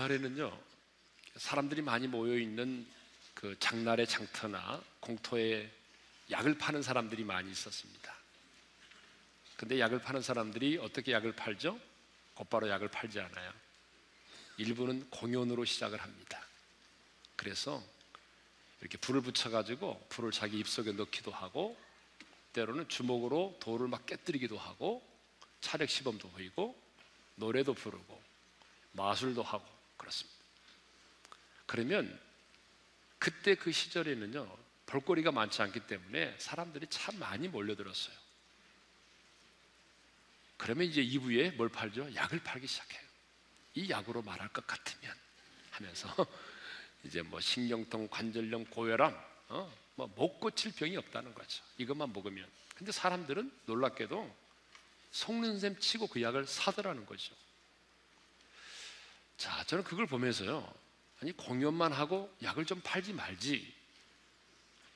옛날에는요 사람들이 많이 모여 있는 그 장날의 장터나 공터에 약을 파는 사람들이 많이 있었습니다. 근데 약을 파는 사람들이 어떻게 약을 팔죠? 곧바로 약을 팔지 않아요. 일부는 공연으로 시작을 합니다. 그래서 이렇게 불을 붙여가지고 불을 자기 입속에 넣기도 하고 때로는 주먹으로 돌을 막 깨뜨리기도 하고 차력 시범도 보이고 노래도 부르고 마술도 하고 그렇습니다. 그러면 그때 그 시절에는요 볼거리가 많지 않기 때문에 사람들이 참 많이 몰려들었어요. 그러면 이제 2부에 뭘 팔죠? 약을 팔기 시작해요. 이 약으로 말할 것 같으면 하면서 이제 뭐 신경통, 관절염, 고혈압, 어? 뭐못 고칠 병이 없다는 거죠. 이것만 먹으면. 근데 사람들은 놀랍게도 속는 셈 치고 그 약을 사더라는 거죠. 자, 저는 그걸 보면서요. 아니 공연만 하고 약을 좀 팔지 말지.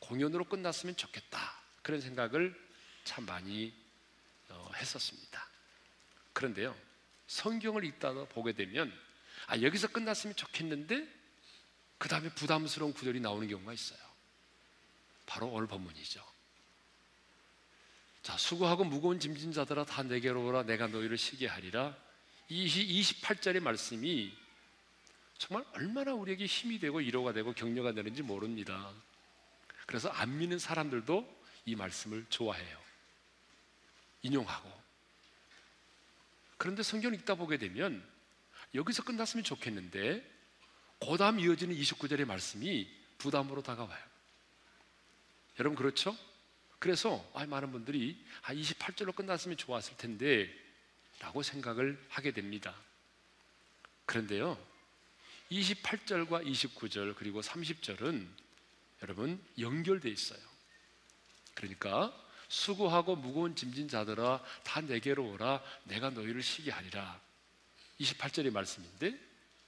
공연으로 끝났으면 좋겠다. 그런 생각을 참 많이 어, 했었습니다. 그런데요, 성경을 읽다가 보게 되면 아 여기서 끝났으면 좋겠는데 그 다음에 부담스러운 구절이 나오는 경우가 있어요. 바로 오늘 본문이죠. 자, 수고하고 무거운 짐진 자들아 다 내게로 오라 내가 너희를 쉬게 하리라. 이 28절의 말씀이 정말 얼마나 우리에게 힘이 되고 위로가 되고 격려가 되는지 모릅니다. 그래서 안 믿는 사람들도 이 말씀을 좋아해요. 인용하고. 그런데 성경 읽다 보게 되면 여기서 끝났으면 좋겠는데 그 다음 이어지는 29절의 말씀이 부담으로 다가와요. 여러분 그렇죠? 그래서 아, 많은 분들이 아, 28절로 끝났으면 좋았을 텐데 라고 생각을 하게 됩니다. 그런데요. 28절과 29절 그리고 30절은 여러분 연결돼 있어요. 그러니까 수고하고 무거운 짐진 자들아 다 내게로 오라 내가 너희를 쉬게 하리라. 28절의 말씀인데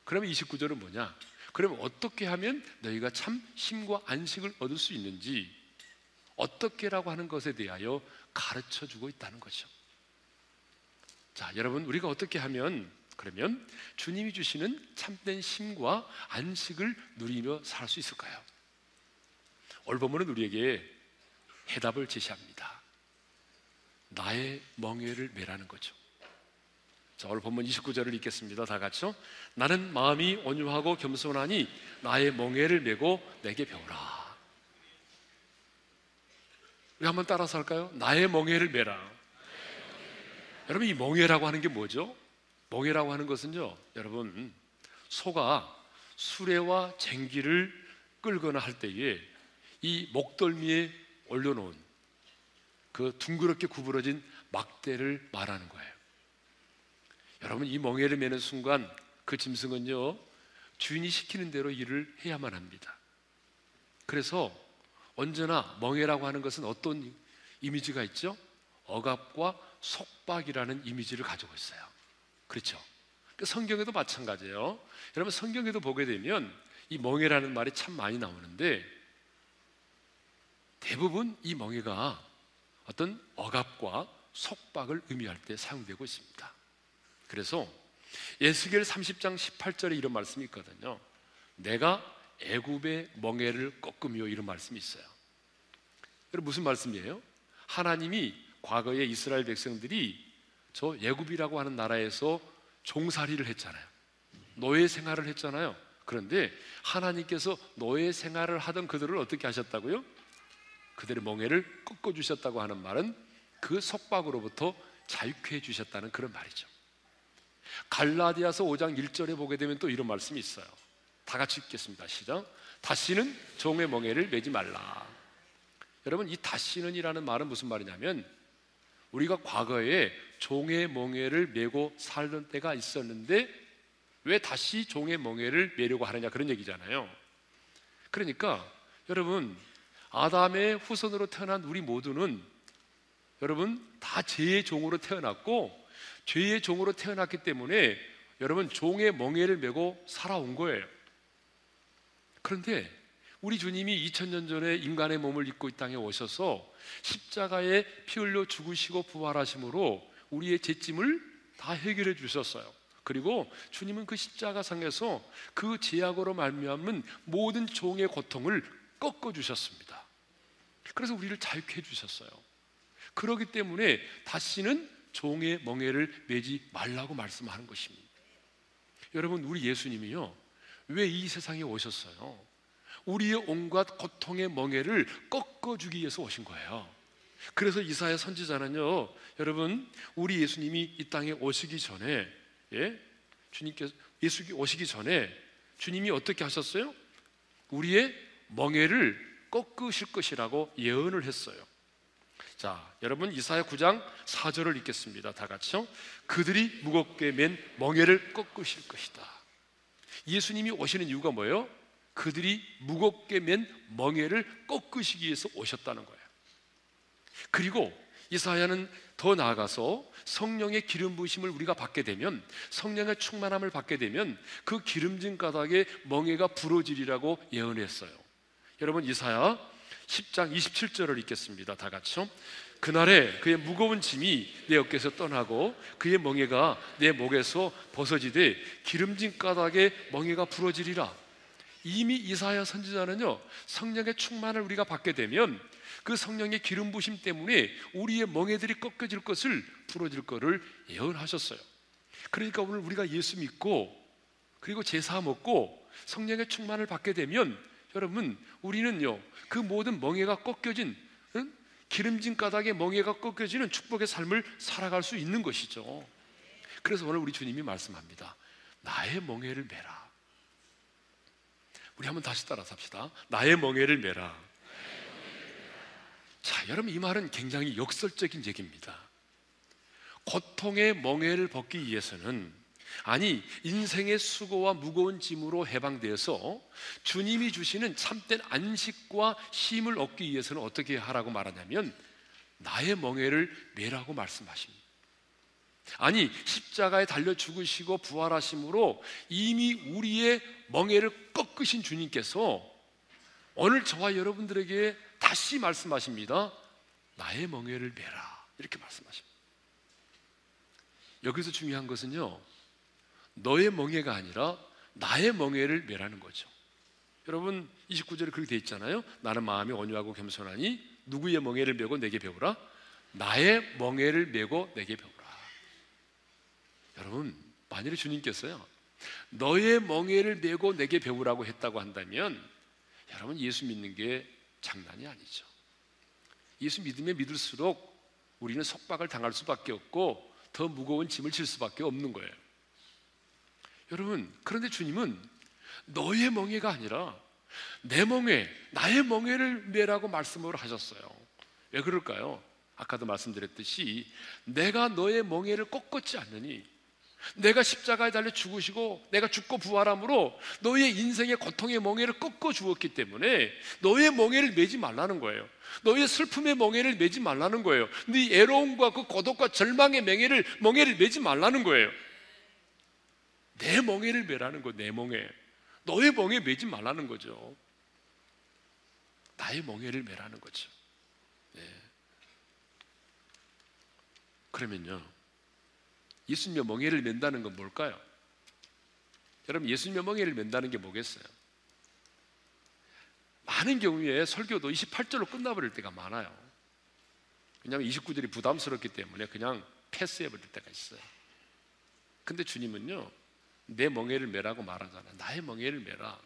그러면 29절은 뭐냐? 그러면 어떻게 하면 너희가 참 힘과 안식을 얻을 수 있는지 어떻게라고 하는 것에 대하여 가르쳐 주고 있다는 거죠. 자, 여러분 우리가 어떻게 하면 그러면 주님이 주시는 참된 힘과 안식을 누리며 살 수 있을까요? 올봄은 우리에게 해답을 제시합니다. 나의 멍에를 매라는 거죠. 자, 오늘 본문 29절을 읽겠습니다. 다 같이요. 나는 마음이 온유하고 겸손하니 나의 멍에를 메고 내게 배우라. 우리 한번 따라서 할까요? 나의 멍에를 메라. 여러분 이 멍에라고 하는 게 뭐죠? 멍에라고 하는 것은요, 여러분 소가 수레와 쟁기를 끌거나 할 때에 이 목덜미에 올려놓은 그 둥그렇게 구부러진 막대를 말하는 거예요. 여러분 이 멍에를 매는 순간 그 짐승은요 주인이 시키는 대로 일을 해야만 합니다. 그래서 언제나 멍에라고 하는 것은 어떤 이미지가 있죠? 억압과 속박이라는 이미지를 가지고 있어요. 그렇죠? 그 성경에도 마찬가지예요. 여러분 성경에도 보게 되면 이 멍에라는 말이 참 많이 나오는데 대부분 이 멍에가 어떤 억압과 속박을 의미할 때 사용되고 있습니다. 그래서 예수겔 30장 18절에 이런 말씀이 있거든요. 내가 애굽의 멍에를 꺾으며 이런 말씀이 있어요. 여러분 무슨 말씀이에요? 하나님이 과거에 이스라엘 백성들이 저 애굽이라고 하는 나라에서 종살이를 했잖아요. 노예 생활을 했잖아요. 그런데 하나님께서 노예 생활을 하던 그들을 어떻게 하셨다고요? 그들의 멍에를 꺾어 주셨다고 하는 말은 그 속박으로부터 자유케 해 주셨다는 그런 말이죠. 갈라디아서 5장 1절에 보게 되면 또 이런 말씀이 있어요. 다 같이 읽겠습니다. 시작. 다시는 종의 멍에를 매지 말라. 여러분 이 다시는이라는 말은 무슨 말이냐면 우리가 과거에 종의 멍에를 메고 살던 때가 있었는데 왜 다시 종의 멍에를 메려고 하느냐 그런 얘기잖아요. 그러니까 여러분 아담의 후손으로 태어난 우리 모두는 여러분 다 죄의 종으로 태어났고 죄의 종으로 태어났기 때문에 여러분 종의 멍에를 메고 살아온 거예요. 그런데 우리 주님이 2000년 전에 인간의 몸을 입고 이 땅에 오셔서 십자가에 피 흘려 죽으시고 부활하심으로 우리의 죄짐을 다 해결해 주셨어요. 그리고 주님은 그 십자가상에서 그 제약으로 말미암은 모든 종의 고통을 꺾어 주셨습니다. 그래서 우리를 자유케 해 주셨어요. 그렇기 때문에 다시는 종의 멍에를 매지 말라고 말씀하는 것입니다. 여러분, 우리 예수님이요. 왜 이 세상에 오셨어요? 우리의 온갖 고통의 멍에를 꺾어주기 위해서 오신 거예요. 그래서 이사야 선지자는요, 여러분, 우리 예수님이 이 땅에 오시기 전에, 예? 주님께서 예수 오시기 전에 주님이 어떻게 하셨어요? 우리의 멍에를 꺾으실 것이라고 예언을 했어요. 자, 여러분 이사야 9장 4절을 읽겠습니다. 다 같이요. 그들이 무겁게 맨 멍에를 꺾으실 것이다. 예수님이 오시는 이유가 뭐예요? 그들이 무겁게 맨 멍에를 꺾으시기 위해서 오셨다는 거예요. 그리고 이사야는 더 나아가서 성령의 기름 부심을 우리가 받게 되면 성령의 충만함을 받게 되면 그 기름진 가닥에 멍에가 부러지리라고 예언했어요. 여러분 이사야 10장 27절을 읽겠습니다. 다 같이요. 그날에 그의 무거운 짐이 내 어깨에서 떠나고 그의 멍에가 내 목에서 벗어지되 기름진 가닥에 멍에가 부러지리라. 이미 이사야 선지자는요 성령의 충만을 우리가 받게 되면 그 성령의 기름 부심 때문에 우리의 멍에들이 꺾여질 것을 부러질 것을 예언하셨어요. 그러니까 오늘 우리가 예수 믿고 그리고 제사 먹고 성령의 충만을 받게 되면 여러분 우리는요 그 모든 멍에가 꺾여진 응? 기름진 가닥에 멍에가 꺾여지는 축복의 삶을 살아갈 수 있는 것이죠. 그래서 오늘 우리 주님이 말씀합니다. 나의 멍에를 메라. 우리 한번 다시 따라서 합시다. 나의 멍에를 메라. 자, 여러분 이 말은 굉장히 역설적인 얘기입니다. 고통의 멍에를 벗기 위해서는 아니 인생의 수고와 무거운 짐으로 해방되어서 주님이 주시는 참된 안식과 힘을 얻기 위해서는 어떻게 하라고 말하냐면 나의 멍에를 매라고 말씀하십니다. 아니 십자가에 달려 죽으시고 부활하심으로 이미 우리의 멍에를 꺾으신 주님께서 오늘 저와 여러분들에게 다시 말씀하십니다. 나의 멍에를 매라 이렇게 말씀하십니다. 여기서 중요한 것은요. 너의 멍에가 아니라 나의 멍에를 매라는 거죠. 여러분 29절에 그렇게 돼 있잖아요. 나는 마음이 온유하고 겸손하니 누구의 멍에를 메고 내게 배우라? 나의 멍에를 메고 내게 배우라. 여러분 만일에 주님께서요. 너의 멍에를 메고 내게 배우라고 했다고 한다면 여러분 예수 믿는 게 장난이 아니죠. 예수 믿으면 믿을수록 우리는 속박을 당할 수밖에 없고 더 무거운 짐을 질 수밖에 없는 거예요. 여러분, 그런데 주님은 너의 멍에가 아니라 내 멍에, 나의 멍에를 매라고 말씀을 하셨어요. 왜 그럴까요? 아까도 말씀드렸듯이 내가 너의 멍에를 꺾었지 않느니 내가 십자가에 달려 죽으시고 내가 죽고 부활함으로 너의 인생의 고통의 멍에를 꺾어 주었기 때문에 너의 멍에를 매지 말라는 거예요. 너의 슬픔의 멍에를 매지 말라는 거예요. 네 애로움과 그 고독과 절망의 멍에를 멍에를 매지 말라는 거예요. 내 멍에를 매라는 거, 내 멍에. 너의 멍에 매지 말라는 거죠. 나의 멍에를 매라는 거죠. 네. 그러면요. 예수님의 멍에를 맨다는 건 뭘까요? 여러분, 예수님의 멍에를 맨다는 게 뭐겠어요? 많은 경우에 설교도 28절로 끝나버릴 때가 많아요. 왜냐하면 29절이 부담스럽기 때문에 그냥 패스해버릴 때가 있어요. 근데 주님은요, 내 멍에를 매라고 말하잖아. 나의 멍에를 매라.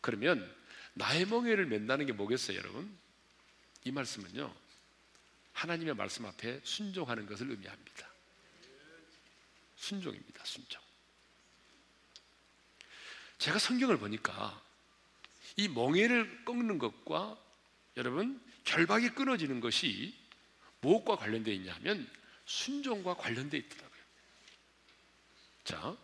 그러면 나의 멍에를 맨다는 게 뭐겠어요, 여러분? 이 말씀은요, 하나님의 말씀 앞에 순종하는 것을 의미합니다. 순종입니다, 순종. 제가 성경을 보니까 이 멍에를 꺾는 것과 여러분 결박이 끊어지는 것이 무엇과 관련되어 있냐면 순종과 관련되어 있더라고요. 자,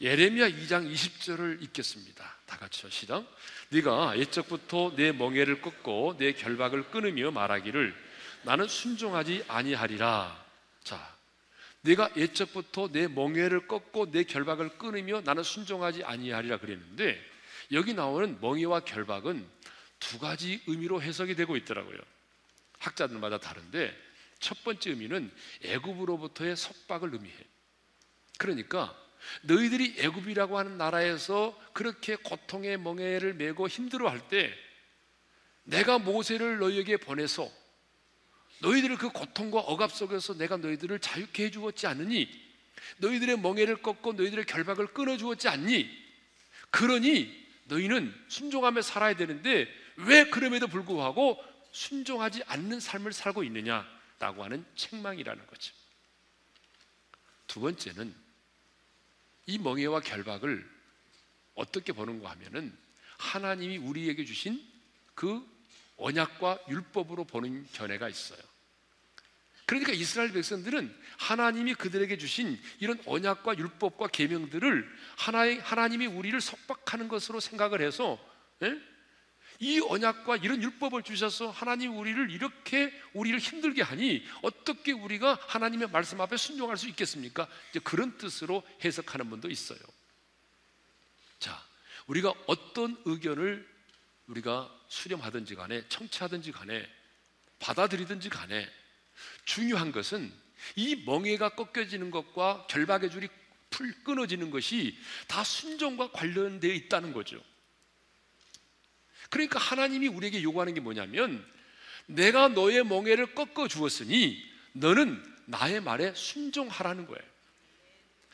예레미야 2장 20절을 읽겠습니다. 다 같이요. 시작. 네가 옛적부터 내 멍에를 꺾고 내 결박을 끊으며 말하기를 나는 순종하지 아니하리라. 자, 네가 옛적부터 내 멍에를 꺾고 내 결박을 끊으며 나는 순종하지 아니하리라 그랬는데 여기 나오는 멍에와 결박은 두 가지 의미로 해석이 되고 있더라고요. 학자들마다 다른데 첫 번째 의미는 애굽으로부터의 속박을 의미해. 그러니까 너희들이 애굽이라고 하는 나라에서 그렇게 고통의 멍에를 메고 힘들어할 때 내가 모세를 너희에게 보내서 너희들을 그 고통과 억압 속에서 내가 너희들을 자유케 해 주었지 않느니 너희들의 멍에를 꺾고 너희들의 결박을 끊어 주었지 않니 그러니 너희는 순종하며 살아야 되는데 왜 그럼에도 불구하고 순종하지 않는 삶을 살고 있느냐라고 하는 책망이라는 거죠. 두 번째는 이 멍에와 결박을 어떻게 보는가 하면은 하나님이 우리에게 주신 그 언약과 율법으로 보는 견해가 있어요. 그러니까 이스라엘 백성들은 하나님이 그들에게 주신 이런 언약과 율법과 계명들을 하나의 하나님이 우리를 속박하는 것으로 생각을 해서 예? 이 언약과 이런 율법을 주셔서 하나님 우리를 이렇게 우리를 힘들게 하니 어떻게 우리가 하나님의 말씀 앞에 순종할 수 있겠습니까? 이제 그런 뜻으로 해석하는 분도 있어요. 자, 우리가 어떤 의견을 우리가 수렴하든지 간에 청취하든지 간에 받아들이든지 간에 중요한 것은 이 멍에가 꺾여지는 것과 결박의 줄이 풀 끊어지는 것이 다 순종과 관련되어 있다는 거죠. 그러니까 하나님이 우리에게 요구하는 게 뭐냐면 내가 너의 멍에를 꺾어 주었으니 너는 나의 말에 순종하라는 거예요.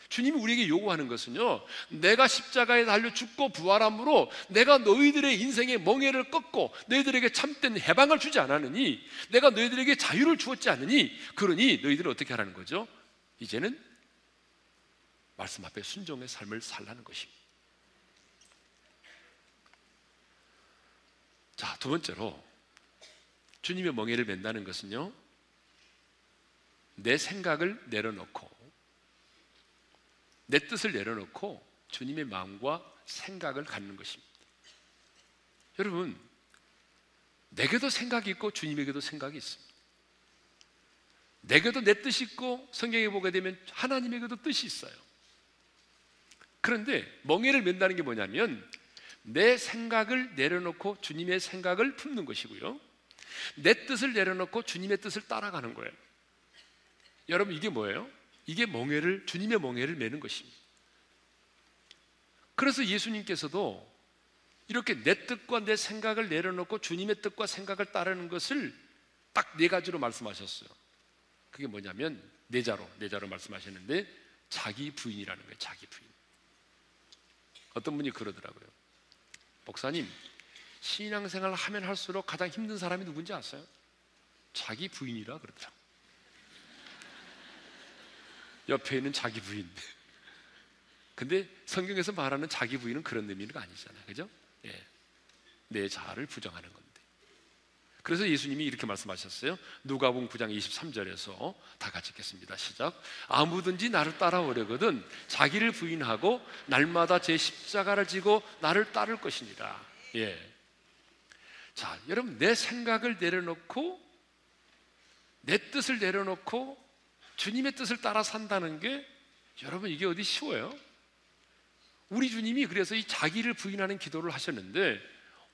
주님이 우리에게 요구하는 것은요, 내가 십자가에 달려 죽고 부활함으로 내가 너희들의 인생의 멍에를 꺾고 너희들에게 참된 해방을 주지 않았느니 내가 너희들에게 자유를 주었지 않느니 그러니 너희들은 어떻게 하라는 거죠? 이제는 말씀 앞에 순종의 삶을 살라는 것입니다. 자, 두 번째로 주님의 멍에를 맨다는 것은요. 내 생각을 내려놓고 내 뜻을 내려놓고 주님의 마음과 생각을 갖는 것입니다. 여러분, 내게도 생각이 있고 주님에게도 생각이 있습니다. 내게도 내 뜻이 있고 성경에 보게 되면 하나님에게도 뜻이 있어요. 그런데 멍에를 맨다는 게 뭐냐면 내 생각을 내려놓고 주님의 생각을 품는 것이고요. 내 뜻을 내려놓고 주님의 뜻을 따라가는 거예요. 여러분 이게 뭐예요? 이게 멍해를 주님의 멍해를 매는 것입니다. 그래서 예수님께서도 이렇게 내 뜻과 내 생각을 내려놓고 주님의 뜻과 생각을 따르는 것을 딱 네 가지로 말씀하셨어요. 그게 뭐냐면 내 자로 내 자로 말씀하셨는데 자기 부인이라는 거예요. 자기 부인. 어떤 분이 그러더라고요. 목사님, 신앙생활 하면 할수록 가장 힘든 사람이 누군지 아세요? 자기 부인이라 그러더라. 옆에 있는 자기 부인. 근데 성경에서 말하는 자기 부인은 그런 의미가 아니잖아요. 그죠? 예. 내 자아를 부정하는 건데. 그래서 예수님이 이렇게 말씀하셨어요. 누가복음 9장 23절에서 다 같이 읽겠습니다. 시작. 아무든지 나를 따라오려거든 자기를 부인하고 날마다 제 십자가를 지고 나를 따를 것이니라. 예. 자, 여러분 내 생각을 내려놓고 내 뜻을 내려놓고 주님의 뜻을 따라 산다는 게 여러분 이게 어디 쉬워요? 우리 주님이 그래서 이 자기를 부인하는 기도를 하셨는데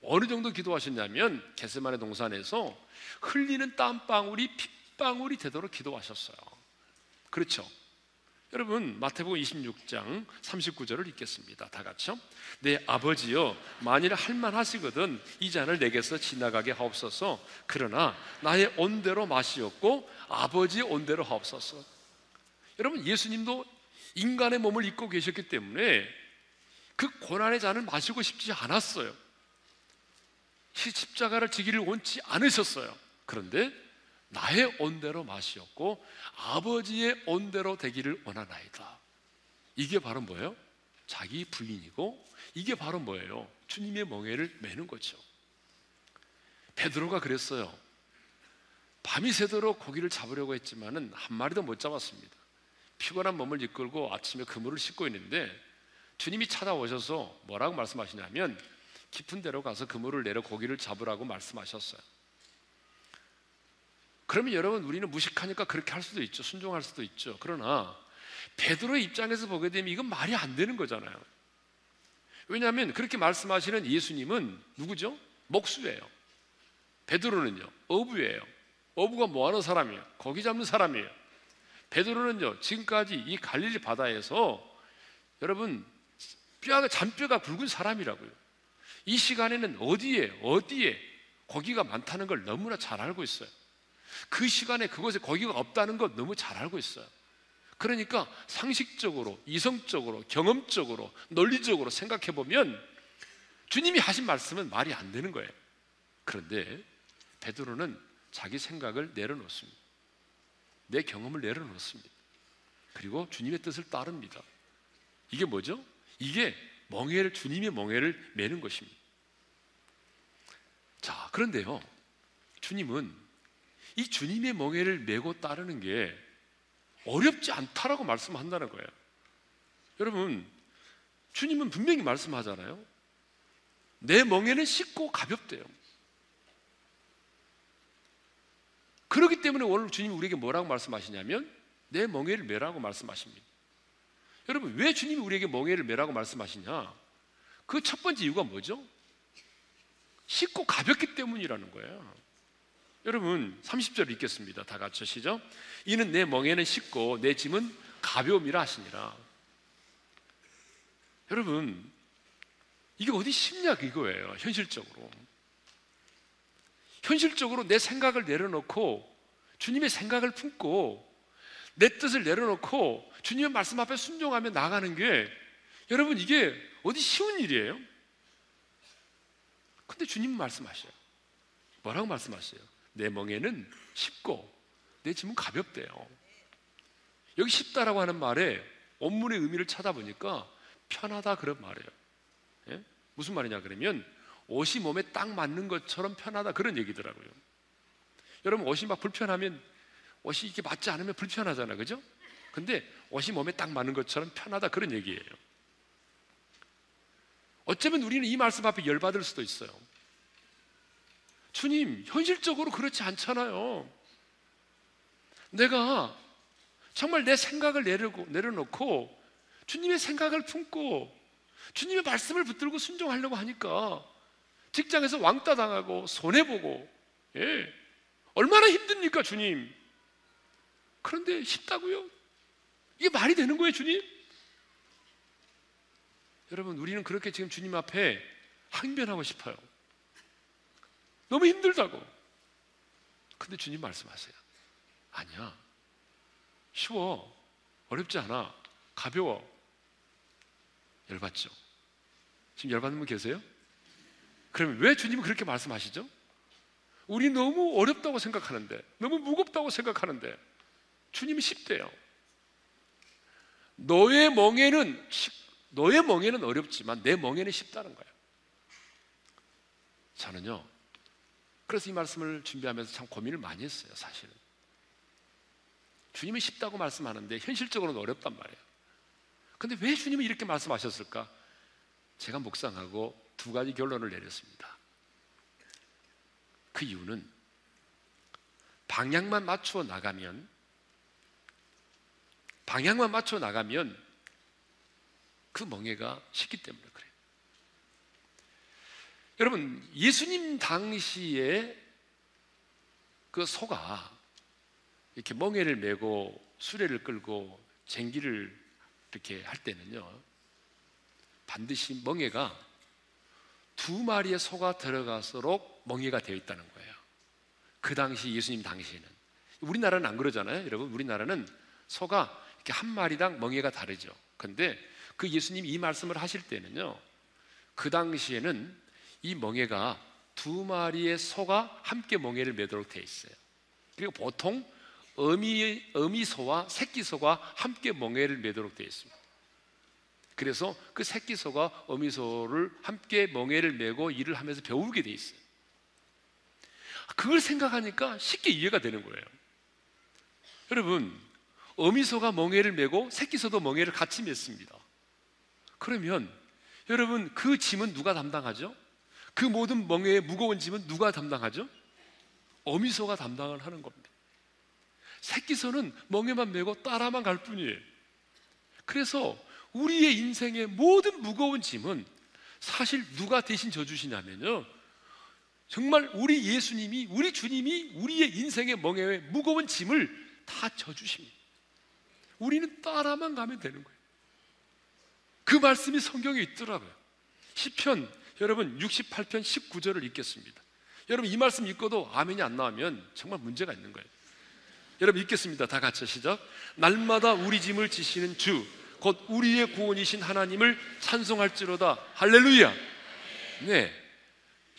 어느 정도 기도하셨냐면 게세만의 동산에서 흘리는 땀방울이 핏방울이 되도록 기도하셨어요. 그렇죠? 여러분 마태복음 26장 39절을 읽겠습니다. 다 같이요. 내 아버지여 만일 할만하시거든 이 잔을 내게서 지나가게 하옵소서. 그러나 나의 온대로 마시었고 아버지의 온대로 하옵소서. 여러분 예수님도 인간의 몸을 입고 계셨기 때문에 그 고난의 잔을 마시고 싶지 않았어요. 십자가를 지기를 원치 않으셨어요. 그런데 나의 온대로 마시었고 아버지의 온대로 되기를 원하나이다. 이게 바로 뭐예요? 자기 부인이고 이게 바로 뭐예요? 주님의 멍에를 매는 거죠. 베드로가 그랬어요. 밤이 새도록 고기를 잡으려고 했지만은 한 마리도 못 잡았습니다. 피곤한 몸을 이끌고 아침에 그물을 씻고 있는데 주님이 찾아오셔서 뭐라고 말씀하시냐면 깊은 데로 가서 그물을 내려 고기를 잡으라고 말씀하셨어요. 그러면 여러분 우리는 무식하니까 그렇게 할 수도 있죠. 순종할 수도 있죠. 그러나 베드로의 입장에서 보게 되면 이건 말이 안 되는 거잖아요. 왜냐하면 그렇게 말씀하시는 예수님은 누구죠? 목수예요. 베드로는요 어부예요. 어부가 뭐 하는 사람이에요? 고기 잡는 사람이에요. 베드로는요 지금까지 이 갈릴리 바다에서 여러분 뼈가 잔뼈가 굵은 사람이라고요. 이 시간에는 어디에 어디에 고기가 많다는 걸 너무나 잘 알고 있어요. 그 시간에 그곳에 고기가 없다는 것 너무 잘 알고 있어요. 그러니까 상식적으로, 이성적으로, 경험적으로, 논리적으로 생각해 보면 주님이 하신 말씀은 말이 안 되는 거예요. 그런데 베드로는 자기 생각을 내려놓습니다. 내 경험을 내려놓습니다. 그리고 주님의 뜻을 따릅니다. 이게 뭐죠? 이게 멍해를 주님의 멍해를 매는 것입니다. 자, 그런데요. 주님은 이 주님의 멍해를 메고 따르는 게 어렵지 않다라고 말씀한다는 거예요. 여러분, 주님은 분명히 말씀하잖아요. 내 멍에는 쉽고 가볍대요. 그렇기 때문에 오늘 주님이 우리에게 뭐라고 말씀하시냐면 내 멍에를 메라고 말씀하십니다. 여러분, 왜 주님이 우리에게 멍에를 메라고 말씀하시냐? 그 첫 번째 이유가 뭐죠? 쉽고 가볍기 때문이라는 거예요. 여러분, 30절 읽겠습니다. 다 같이 시죠. 이는 내 멍에는 쉽고 내 짐은 가벼움이라 하시니라. 여러분, 이게 어디 쉽냐 이거예요. 현실적으로. 현실적으로 내 생각을 내려놓고 주님의 생각을 품고 내 뜻을 내려놓고 주님의 말씀 앞에 순종하며 나가는 게 여러분 이게 어디 쉬운 일이에요? 근데 주님은 말씀하셔요. 뭐라고 말씀하세요? 내 멍에는 쉽고 내 짐은 가볍대요. 여기 쉽다라고 하는 말에 원문의 의미를 찾아보니까 편하다 그런 말이에요. 예? 무슨 말이냐 그러면 옷이 몸에 딱 맞는 것처럼 편하다 그런 얘기더라고요. 여러분 옷이 막 불편하면 옷이 이렇게 맞지 않으면 불편하잖아, 그죠? 근데 옷이 몸에 딱 맞는 것처럼 편하다 그런 얘기예요. 어쩌면 우리는 이 말씀 앞에 열받을 수도 있어요. 주님, 현실적으로 그렇지 않잖아요. 내가 정말 내 생각을 내려고, 내려놓고 주님의 생각을 품고 주님의 말씀을 붙들고 순종하려고 하니까 직장에서 왕따 당하고 손해 보고, 예. 얼마나 힘듭니까, 주님? 그런데 쉽다고요? 이게 말이 되는 거예요, 주님? 여러분, 우리는 그렇게 지금 주님 앞에 항변하고 싶어요. 너무 힘들다고. 근데 주님 말씀하세요. 아니야. 쉬워. 어렵지 않아. 가벼워. 열받죠? 지금 열받는 분 계세요? 그러면 왜 주님은 그렇게 말씀하시죠? 우리 너무 어렵다고 생각하는데, 너무 무겁다고 생각하는데, 주님이 쉽대요. 너의 멍에는 너의 멍에는 어렵지만 내 멍에는 쉽다는 거예요. 저는요. 그래서 이 말씀을 준비하면서 참 고민을 많이 했어요, 사실은. 주님이 쉽다고 말씀하는데 현실적으로는 어렵단 말이에요. 근데 왜 주님이 이렇게 말씀하셨을까? 제가 묵상하고 두 가지 결론을 내렸습니다. 그 이유는 방향만 맞추어 나가면 방향만 맞춰 나가면 그 멍해가 쉽기 때문에 그래요. 여러분, 예수님 당시에 그 소가 이렇게 멍해를 메고 수레를 끌고 쟁기를 이렇게 할 때는요, 반드시 멍해가 두 마리의 소가 들어가도록 멍해가 되어 있다는 거예요. 그 당시 예수님 당시에는. 우리나라는 안 그러잖아요, 여러분. 우리나라는 소가 이렇게 한 마리당 멍에가 다르죠. 근데 그 예수님이 이 말씀을 하실 때는요, 그 당시에는 이 멍에가 두 마리의 소가 함께 멍에를 매도록 되어 있어요. 그리고 보통 어미, 어미소와 새끼소가 함께 멍에를 매도록 되어 있습니다. 그래서 그 새끼소가 어미소를 함께 멍에를 메고 일을 하면서 배우게 되어 있어요. 그걸 생각하니까 쉽게 이해가 되는 거예요. 여러분, 어미소가 멍에를 메고 새끼소도 멍에를 같이 맸습니다. 그러면 여러분 그 짐은 누가 담당하죠? 그 모든 멍에의 무거운 짐은 누가 담당하죠? 어미소가 담당을 하는 겁니다. 새끼소는 멍에만 메고 따라만 갈 뿐이에요. 그래서 우리의 인생의 모든 무거운 짐은 사실 누가 대신 져주시냐면요. 정말 우리 예수님이, 우리 주님이 우리의 인생의 멍에의 무거운 짐을 다 져주십니다. 우리는 따라만 가면 되는 거예요. 그 말씀이 성경에 있더라고요. 시편 여러분 68편 19절을 읽겠습니다. 여러분 이 말씀 읽고도 아멘이 안 나오면 정말 문제가 있는 거예요. 여러분 읽겠습니다. 다 같이 시작. 날마다 우리 짐을 지시는 주, 곧 우리의 구원이신 하나님을 찬송할지로다. 할렐루야. 네.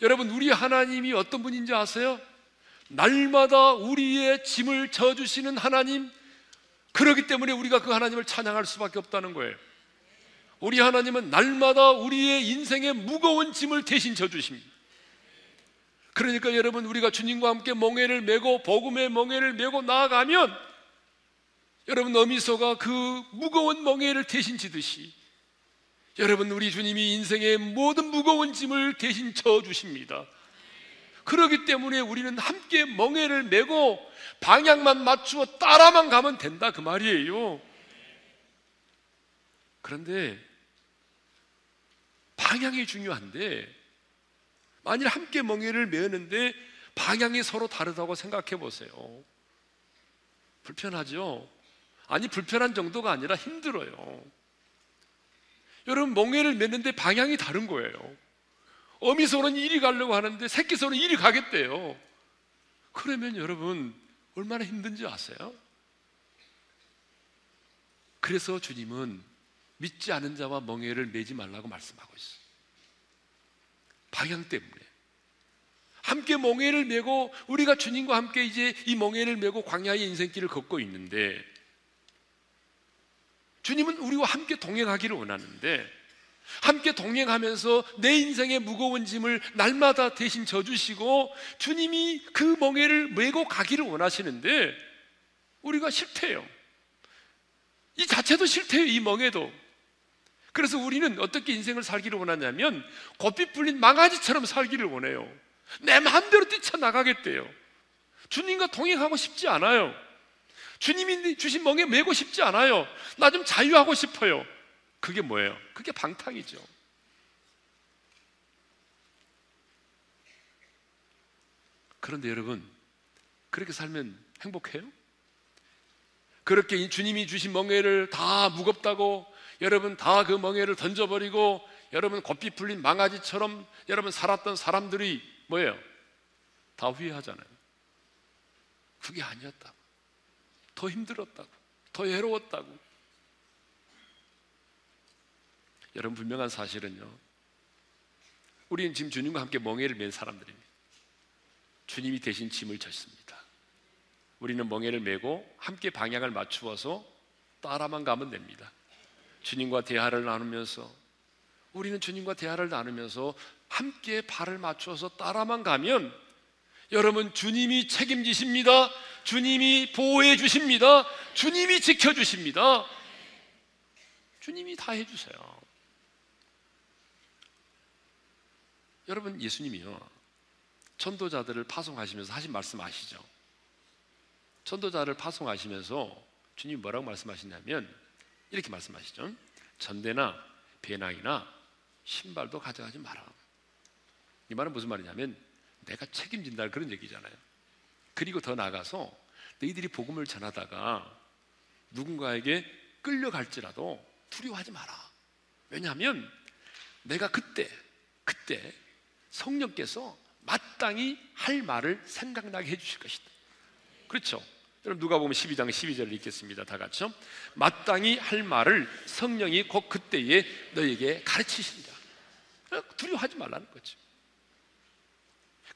여러분 우리 하나님이 어떤 분인지 아세요? 날마다 우리의 짐을 져주시는 하나님. 그렇기 때문에 우리가 그 하나님을 찬양할 수밖에 없다는 거예요. 우리 하나님은 날마다 우리의 인생의 무거운 짐을 대신 져주십니다. 그러니까 여러분 우리가 주님과 함께 멍에를 메고 복음의 멍에를 메고 나아가면 여러분 어미소가 그 무거운 멍에를 대신 지듯이 여러분 우리 주님이 인생의 모든 무거운 짐을 대신 져 주십니다. 그러기 때문에 우리는 함께 멍에를 메고 방향만 맞추어 따라만 가면 된다 그 말이에요. 그런데 방향이 중요한데 만일 함께 멍에를 메었는데 방향이 서로 다르다고 생각해 보세요. 불편하죠? 아니, 불편한 정도가 아니라 힘들어요. 여러분, 멍에를 메는데 방향이 다른 거예요. 어미소는 이리 가려고 하는데 새끼소는 이리 가겠대요. 그러면 여러분, 얼마나 힘든지 아세요? 그래서 주님은 믿지 않은 자와 멍에를 매지 말라고 말씀하고 있어요. 방향 때문에. 함께 멍에를 메고 우리가 주님과 함께 이제 이 멍에를 메고 광야의 인생길을 걷고 있는데 주님은 우리와 함께 동행하기를 원하는데 함께 동행하면서 내 인생의 무거운 짐을 날마다 대신 져주시고 주님이 그 멍에를 메고 가기를 원하시는데 우리가 싫대요. 이 자체도 싫대요, 이 멍에도. 그래서 우리는 어떻게 인생을 살기를 원하냐면 고삐 풀린 망아지처럼 살기를 원해요. 내 마음대로 뛰쳐나가겠대요. 주님과 동행하고 싶지 않아요. 주님이 주신 멍에 메고 싶지 않아요. 나 좀 자유하고 싶어요. 그게 뭐예요? 그게 방탕이죠. 그런데 여러분, 그렇게 살면 행복해요? 그렇게 주님이 주신 멍에를 다 무겁다고 여러분 다 그 멍에를 던져버리고 여러분 곱비 풀린 망아지처럼 여러분 살았던 사람들이 뭐예요? 다 후회하잖아요. 그게 아니었다고. 더 힘들었다고. 더 외로웠다고. 여러분 분명한 사실은요. 우리는 지금 주님과 함께 멍에를 맨 사람들입니다. 주님이 대신 짐을 졌습니다. 우리는 멍에를 메고 함께 방향을 맞추어서 따라만 가면 됩니다. 주님과 대화를 나누면서 우리는 주님과 대화를 나누면서 함께 발을 맞춰서 따라만 가면 여러분 주님이 책임지십니다. 주님이 보호해 주십니다. 주님이 지켜 주십니다. 주님이 다 해 주세요. 여러분 예수님이요. 전도자들을 파송하시면서 하신 말씀 아시죠? 전도자를 파송하시면서 주님 뭐라고 말씀하시냐면 이렇게 말씀하시죠. 전대나 배낭이나 신발도 가져가지 마라. 이 말은 무슨 말이냐면 내가 책임진다 그런 얘기잖아요. 그리고 더 나가서 너희들이 복음을 전하다가 누군가에게 끌려갈지라도 두려워하지 마라. 왜냐하면 내가 그때 그때 성령께서 마땅히 할 말을 생각나게 해주실 것이다. 그렇죠? 여러분 누가 보면 12장 12절을 읽겠습니다. 다 같이요. 마땅히 할 말을 성령이 곧 그때에 너에게 가르치신다. 두려워하지 말라는 거죠.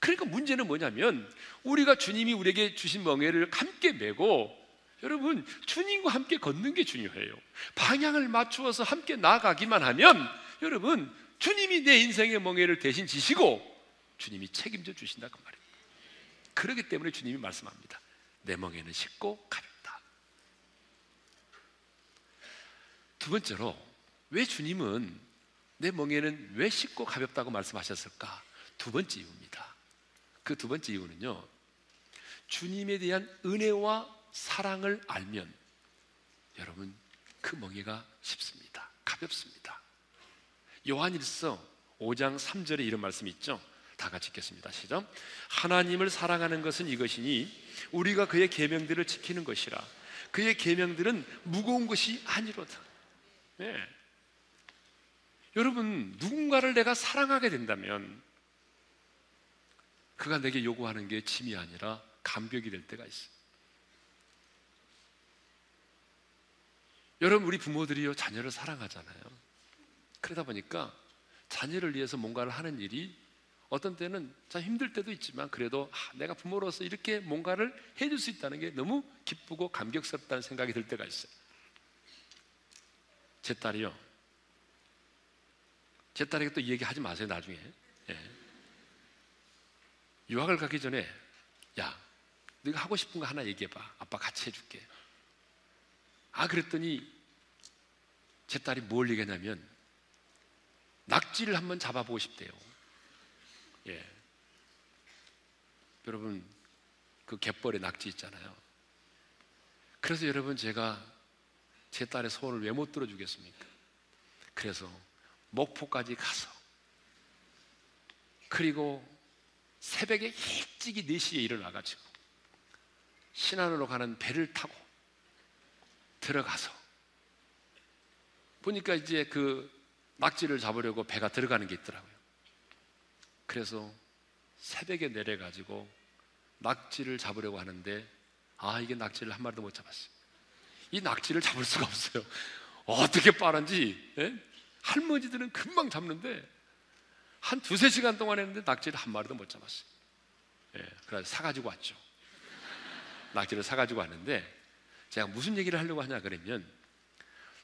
그러니까 문제는 뭐냐면 우리가 주님이 우리에게 주신 멍에를 함께 메고 여러분 주님과 함께 걷는 게 중요해요. 방향을 맞추어서 함께 나가기만 하면 여러분 주님이 내 인생의 멍에를 대신 지시고 주님이 책임져 주신다 그 말이에요. 그렇기 때문에 주님이 말씀합니다. 내 멍에는 쉽고 가볍다. 두 번째로 왜 주님은 내 멍에는 왜 쉽고 가볍다고 말씀하셨을까? 두 번째 이유입니다. 그 두 번째 이유는요. 주님에 대한 은혜와 사랑을 알면 여러분 그 멍에가 쉽습니다. 가볍습니다. 요한일서 5장 3절에 이런 말씀이 있죠. 다 같이 읽겠습니다. 시작. 하나님을 사랑하는 것은 이것이니 우리가 그의 계명들을 지키는 것이라. 그의 계명들은 무거운 것이 아니로다. 네. 여러분, 누군가를 내가 사랑하게 된다면 그가 내게 요구하는 게 짐이 아니라 감격이 될 때가 있어요. 여러분, 우리 부모들이요, 자녀를 사랑하잖아요. 그러다 보니까 자녀를 위해서 뭔가를 하는 일이 어떤 때는 참 힘들 때도 있지만 그래도 아, 내가 부모로서 이렇게 뭔가를 해줄 수 있다는 게 너무 기쁘고 감격스럽다는 생각이 들 때가 있어요. 제 딸이요. 제 딸에게 또이 얘기 하지 마세요, 나중에. 예. 유학을 가기 전에, 야, 네가 하고 싶은 거 하나 얘기해 봐. 아빠 같이 해 줄게. 아, 그랬더니 제 딸이 뭘 얘기하냐면, 낙지를 한번 잡아보고 싶대요. 예. 여러분, 그 갯벌에 낙지 있잖아요. 그래서 여러분, 제가 제 딸의 소원을 왜 못 들어주겠습니까? 그래서 목포까지 가서 그리고 새벽에 일찍이 4시에 일어나가지고 신안으로 가는 배를 타고 들어가서 보니까 이제 그 낙지를 잡으려고 배가 들어가는 게 있더라고요. 그래서 새벽에 내려가지고 낙지를 잡으려고 하는데 아 이게 낙지를 한 마리도 못 잡았어요. 이 낙지를 잡을 수가 없어요. 어떻게 빠른지 예? 할머니들은 금방 잡는데 한 두세 시간 동안 했는데 낙지를 한 마리도 못 잡았어요. 예, 그래서 사가지고 왔죠. 낙지를 사가지고 왔는데 제가 무슨 얘기를 하려고 하냐 그러면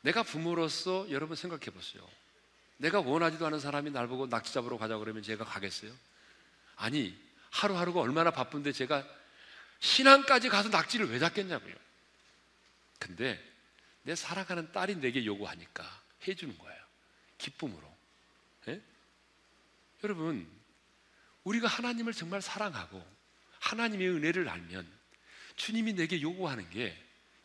내가 부모로서 여러분 생각해 보세요. 내가 원하지도 않은 사람이 날 보고 낙지 잡으러 가자 그러면 제가 가겠어요? 아니 하루하루가 얼마나 바쁜데 제가 신안까지 가서 낙지를 왜 잡겠냐고요. 근데 내 사랑하는 딸이 내게 요구하니까 해주는 거예요. 기쁨으로. 예? 여러분, 우리가 하나님을 정말 사랑하고 하나님의 은혜를 알면 주님이 내게 요구하는 게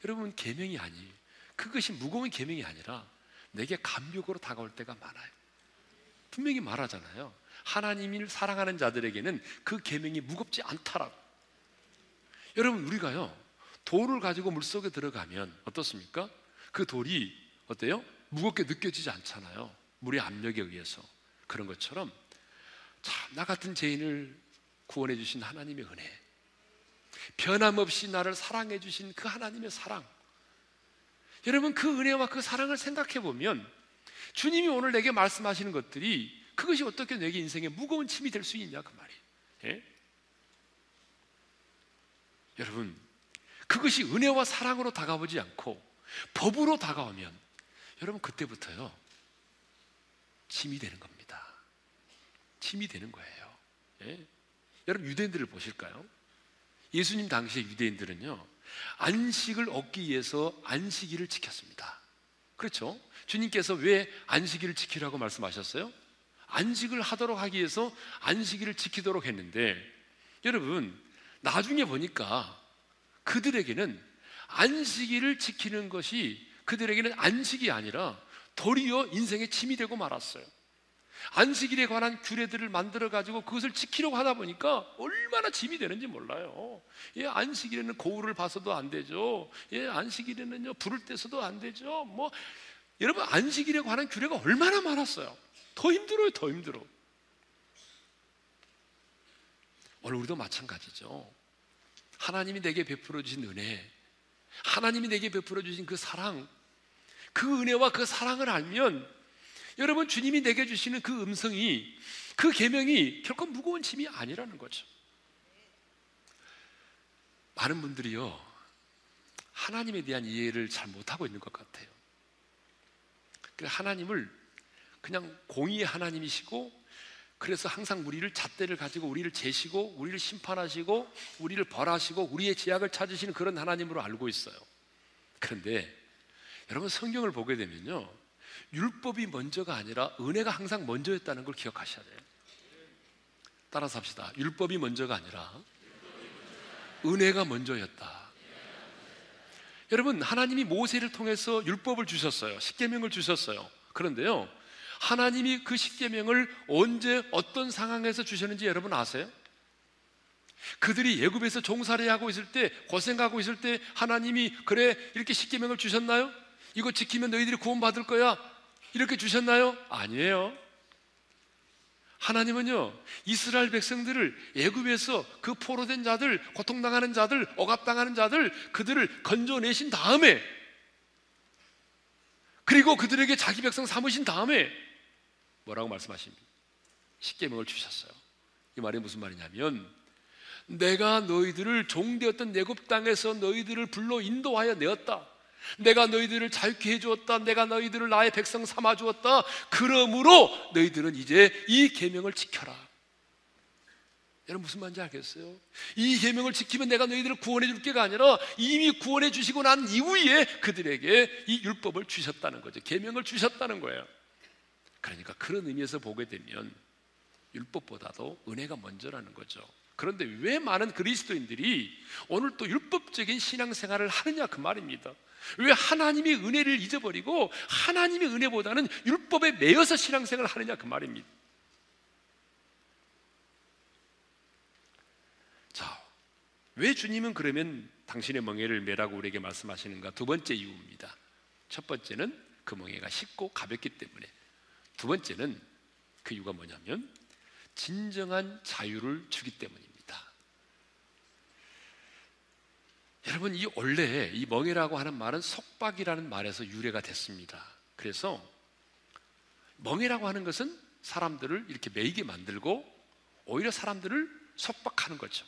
여러분 계명이 아니 그것이 무거운 계명이 아니라 내게 감격으로 다가올 때가 많아요. 분명히 말하잖아요. 하나님을 사랑하는 자들에게는 그 계명이 무겁지 않다라고. 여러분 우리가요 돌을 가지고 물 속에 들어가면 어떻습니까? 그 돌이 어때요? 무겁게 느껴지지 않잖아요. 물의 압력에 의해서 그런 것처럼 참, 나 같은 죄인을 구원해 주신 하나님의 은혜, 변함없이 나를 사랑해 주신 그 하나님의 사랑. 여러분 그 은혜와 그 사랑을 생각해 보면 주님이 오늘 내게 말씀하시는 것들이 그것이 어떻게 내게 인생에 무거운 짐이 될 수 있냐 그 말이에요. 예? 여러분 그것이 은혜와 사랑으로 다가오지 않고 법으로 다가오면 여러분 그때부터요 짐이 되는 겁니다. 짐이 되는 거예요. 예? 여러분 유대인들을 보실까요? 예수님 당시의 유대인들은요 안식을 얻기 위해서 안식일을 지켰습니다. 그렇죠? 주님께서 왜 안식일을 지키라고 말씀하셨어요? 안식을 하도록 하기 위해서 안식일을 지키도록 했는데 여러분 나중에 보니까 그들에게는 안식일을 지키는 것이 그들에게는 안식이 아니라 도리어 인생의 짐이 되고 말았어요. 안식일에 관한 규례들을 만들어 가지고 그것을 지키려고 하다 보니까 얼마나 짐이 되는지 몰라요. 예, 안식일에는 거울을 봐서도 안 되죠. 예, 안식일에는요 불을 떼서도 안 되죠. 뭐 여러분 안식일에 관한 규례가 얼마나 많았어요. 더 힘들어요, 더 힘들어. 오늘 우리도 마찬가지죠. 하나님이 내게 베풀어 주신 은혜, 하나님이 내게 베풀어 주신 그 사랑, 그 은혜와 그 사랑을 알면 여러분 주님이 내게 주시는 그 음성이 그 계명이 결코 무거운 짐이 아니라는 거죠. 많은 분들이요 하나님에 대한 이해를 잘 못하고 있는 것 같아요. 하나님을 그냥 공의의 하나님이시고 그래서 항상 우리를 잣대를 가지고 우리를 재시고 우리를 심판하시고 우리를 벌하시고 우리의 제약을 찾으시는 그런 하나님으로 알고 있어요. 그런데 여러분 성경을 보게 되면요. 율법이 먼저가 아니라 은혜가 항상 먼저였다는 걸 기억하셔야 돼요. 따라서 합시다. 율법이 먼저가 아니라 은혜가 먼저였다. 여러분, 하나님이 모세를 통해서 율법을 주셨어요. 십계명을 주셨어요. 그런데요. 하나님이 그 십계명을 언제 어떤 상황에서 주셨는지 여러분 아세요? 그들이 예굽에서 종살이 하고 있을 때 고생하고 있을 때 하나님이 그래 이렇게 십계명을 주셨나요? 이거 지키면 너희들이 구원받을 거야. 이렇게 주셨나요? 아니에요. 하나님은요 이스라엘 백성들을 애굽에서 그 포로된 자들, 고통당하는 자들, 억압당하는 자들 그들을 건져내신 다음에 그리고 그들에게 자기 백성 삼으신 다음에 뭐라고 말씀하십니까? 십계명을 주셨어요. 이 말이 무슨 말이냐면 내가 너희들을 종되었던 내굽 땅에서 너희들을 불러 인도하여 내었다. 내가 너희들을 자유케 해주었다. 내가 너희들을 나의 백성 삼아 주었다. 그러므로 너희들은 이제 이 계명을 지켜라. 여러분 무슨 말인지 알겠어요? 이 계명을 지키면 내가 너희들을 구원해 줄 게가 아니라 이미 구원해 주시고 난 이후에 그들에게 이 율법을 주셨다는 거죠. 계명을 주셨다는 거예요. 그러니까 그런 의미에서 보게 되면 율법보다도 은혜가 먼저라는 거죠. 그런데 왜 많은 그리스도인들이 오늘 또 율법적인 신앙생활을 하느냐 그 말입니다. 왜 하나님의 은혜를 잊어버리고 하나님의 은혜보다는 율법에 매여서 신앙생활을 하느냐 그 말입니다. 자, 왜 주님은 그러면 당신의 멍에를 매라고 우리에게 말씀하시는가? 두 번째 이유입니다. 첫 번째는 그 멍에가 쉽고 가볍기 때문에. 두 번째는 그 이유가 뭐냐면 진정한 자유를 주기 때문입니다. 여러분 이 원래 이 멍이라고 하는 말은 속박이라는 말에서 유래가 됐습니다. 그래서 멍이라고 하는 것은 사람들을 이렇게 매이게 만들고 오히려 사람들을 속박하는 거죠.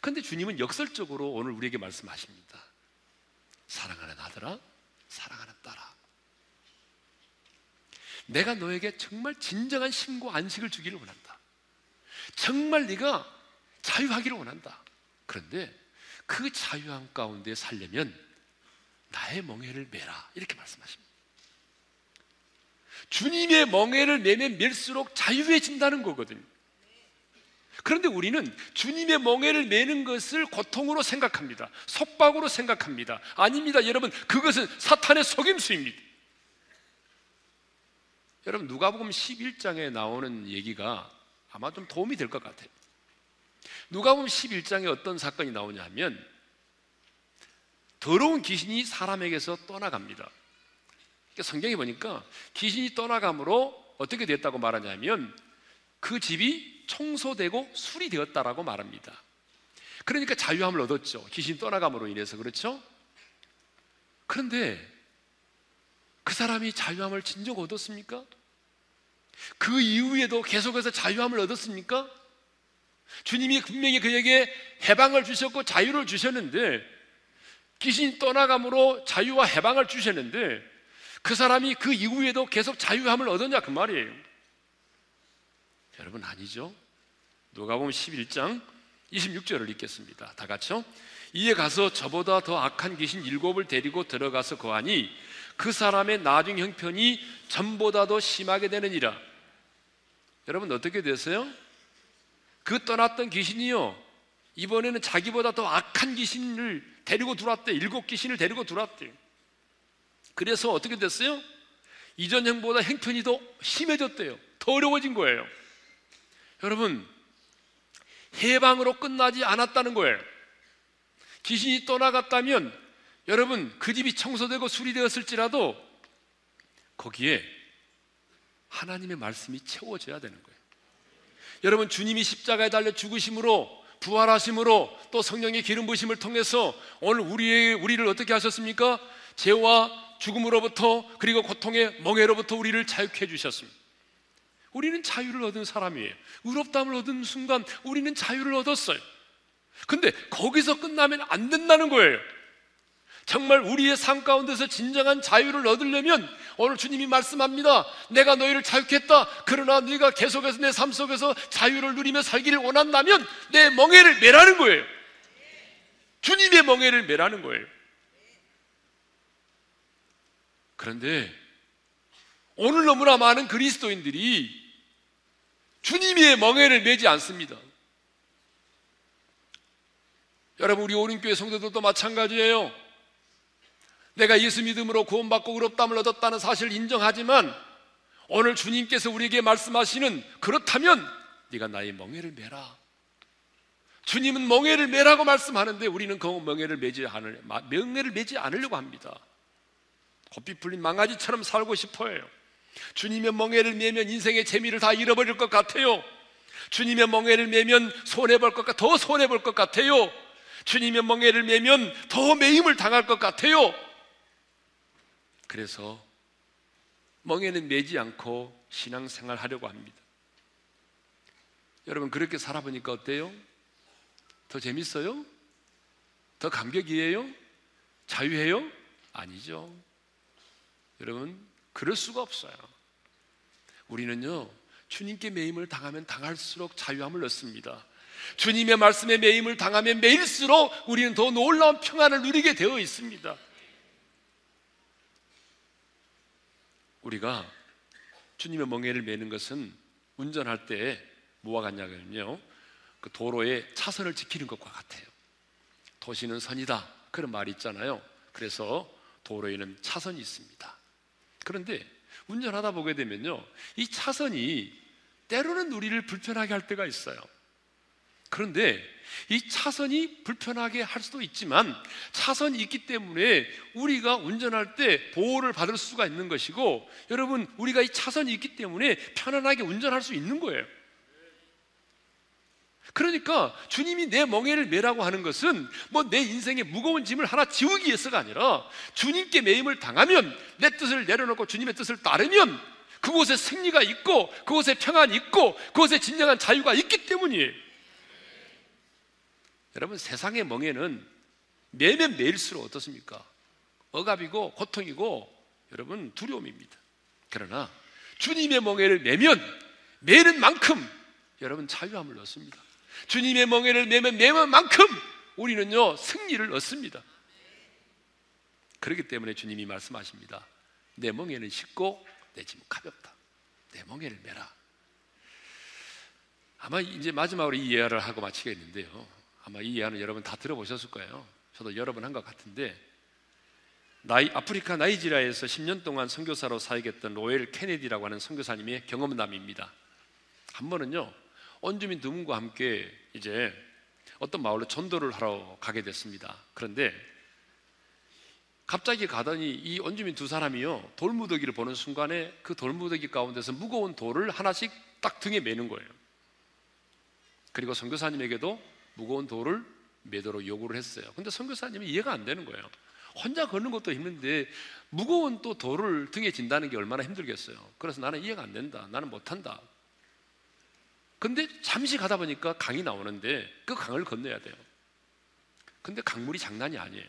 그런데 주님은 역설적으로 오늘 우리에게 말씀하십니다. 사랑하는 아들아, 사랑하는 딸아. 내가 너에게 정말 진정한 쉼과 안식을 주기를 원한다. 정말 네가 자유하기를 원한다. 그런데 그 자유함 가운데 살려면 나의 멍해를 매라. 이렇게 말씀하십니다. 주님의 멍해를 매면 맬수록 자유해진다는 거거든요. 그런데 우리는 주님의 멍해를 매는 것을 고통으로 생각합니다. 속박으로 생각합니다. 아닙니다. 여러분, 그것은 사탄의 속임수입니다. 여러분, 누가복음 11장에 나오는 얘기가 아마 좀 도움이 될 것 같아요. 누가복음 11장에 어떤 사건이 나오냐면 더러운 귀신이 사람에게서 떠나갑니다. 그러니까 성경에 보니까 귀신이 떠나감으로 어떻게 됐다고 말하냐면 그 집이 청소되고 술이 되었다라고 말합니다. 그러니까 자유함을 얻었죠. 귀신 떠나감으로 인해서 그렇죠? 그런데 그 사람이 자유함을 진정 얻었습니까? 그 이후에도 계속해서 자유함을 얻었습니까? 주님이 분명히 그에게 해방을 주셨고 자유를 주셨는데 귀신이 떠나감으로 자유와 해방을 주셨는데 그 사람이 그 이후에도 계속 자유함을 얻었냐 그 말이에요. 여러분 아니죠? 누가 보면 11장 26절을 읽겠습니다. 다 같이요. 이에 가서 저보다 더 악한 귀신 일곱을 데리고 들어가서 거하니 그 사람의 나중 형편이 전보다 더 심하게 되느니라. 여러분 어떻게 됐어요? 그 떠났던 귀신이요. 이번에는 자기보다 더 악한 귀신을 데리고 들어왔대. 일곱 귀신을 데리고 들어왔대. 그래서 어떻게 됐어요? 이전 형보다 행편이 더 심해졌대요. 더 어려워진 거예요. 여러분, 해방으로 끝나지 않았다는 거예요. 귀신이 떠나갔다면 여러분 그 집이 청소되고 수리되었을지라도 거기에 하나님의 말씀이 채워져야 되는 거예요. 여러분 주님이 십자가에 달려 죽으심으로 부활하심으로 또 성령의 기름 부심을 통해서 오늘 우리의 우리를 어떻게 하셨습니까? 죄와 죽음으로부터 그리고 고통의 멍해로부터 우리를 자유케 해 주셨습니다. 우리는 자유를 얻은 사람이에요. 의롭다함을 얻은 순간 우리는 자유를 얻었어요. 근데 거기서 끝나면 안 된다는 거예요. 정말 우리의 삶 가운데서 진정한 자유를 얻으려면 오늘 주님이 말씀합니다. 내가 너희를 자유했다. 그러나 네가 계속해서 내 삶 속에서 자유를 누리며 살기를 원한다면 내 멍에를 매라는 거예요. 주님의 멍에를 매라는 거예요. 그런데 오늘 너무나 많은 그리스도인들이 주님의 멍에를 매지 않습니다. 여러분 우리 오른교회 성도들도 마찬가지예요. 내가 예수 믿음으로 구원받고 의롭담을 얻었다는 사실을 인정하지만 오늘 주님께서 우리에게 말씀하시는 그렇다면 네가 나의 멍에를 매라. 주님은 멍에를 매라고 말씀하는데 우리는 그 멍에를 매지 않을 멍에를 매지 않으려고 합니다. 고삐 풀린 망아지처럼 살고 싶어요. 주님의 멍에를 매면 인생의 재미를 다 잃어버릴 것 같아요. 주님의 멍에를 매면 손해 볼 것, 더 손해 볼 것 같아요. 주님의 멍에를 매면 더 매임을 당할 것 같아요. 그래서 멍에는 매지 않고 신앙생활 하려고 합니다. 여러분, 그렇게 살아보니까 어때요? 더 재밌어요? 더 감격이에요? 자유해요? 아니죠. 여러분, 그럴 수가 없어요. 우리는요, 주님께 매임을 당하면 당할수록 자유함을 얻습니다. 주님의 말씀에 매임을 당하면 매일수록 우리는 더 놀라운 평안을 누리게 되어 있습니다. 우리가 주님의 멍에를 매는 것은 운전할 때 뭐와 같냐면요. 그 도로에 차선을 지키는 것과 같아요. 도시는 선이다. 그런 말이 있잖아요. 그래서 도로에는 차선이 있습니다. 그런데 운전하다 보게 되면요. 이 차선이 때로는 우리를 불편하게 할 때가 있어요. 그런데 이 차선이 불편하게 할 수도 있지만 차선이 있기 때문에 우리가 운전할 때 보호를 받을 수가 있는 것이고 여러분 우리가 이 차선이 있기 때문에 편안하게 운전할 수 있는 거예요. 그러니까 주님이 내 멍에를 매라고 하는 것은 뭐 내 인생의 무거운 짐을 하나 지우기 위해서가 아니라 주님께 매임을 당하면 내 뜻을 내려놓고 주님의 뜻을 따르면 그곳에 승리가 있고 그곳에 평안이 있고 그곳에 진정한 자유가 있기 때문이에요. 여러분 세상의 멍에는 매면 매일수록 어떻습니까? 억압이고 고통이고 여러분 두려움입니다. 그러나 주님의 멍에를 매면 매는 만큼 여러분 자유함을 얻습니다. 주님의 멍에를 매면 매면 만큼 우리는요 승리를 얻습니다. 그렇기 때문에 주님이 말씀하십니다. 내 멍에는 쉽고 내 짐은 가볍다. 내 멍에를 매라. 아마 이제 마지막으로 이 예화를 하고 마치겠는데요. 아마 이 예화는 여러분 다 들어보셨을 거예요. 저도 여러 번 한 것 같은데 나이, 아프리카 나이지리아에서 10년 동안 선교사로 사역했던 로엘 케네디라고 하는 선교사님의 경험담입니다. 한 번은요 원주민 두 분과 함께 이제 어떤 마을로 전도를 하러 가게 됐습니다. 그런데 갑자기 가더니 이 원주민 두 사람이요 돌무더기를 보는 순간에 그 돌무더기 가운데서 무거운 돌을 하나씩 딱 등에 매는 거예요. 그리고 선교사님에게도 무거운 돌을 매도록 요구를 했어요. 근데 선교사님이 이해가 안 되는 거예요. 혼자 걷는 것도 힘든데 무거운 또 돌을 등에 진다는 게 얼마나 힘들겠어요. 그래서 나는 이해가 안 된다. 나는 못한다. 근데 잠시 가다 보니까 강이 나오는데 그 강을 건너야 돼요. 근데 강물이 장난이 아니에요.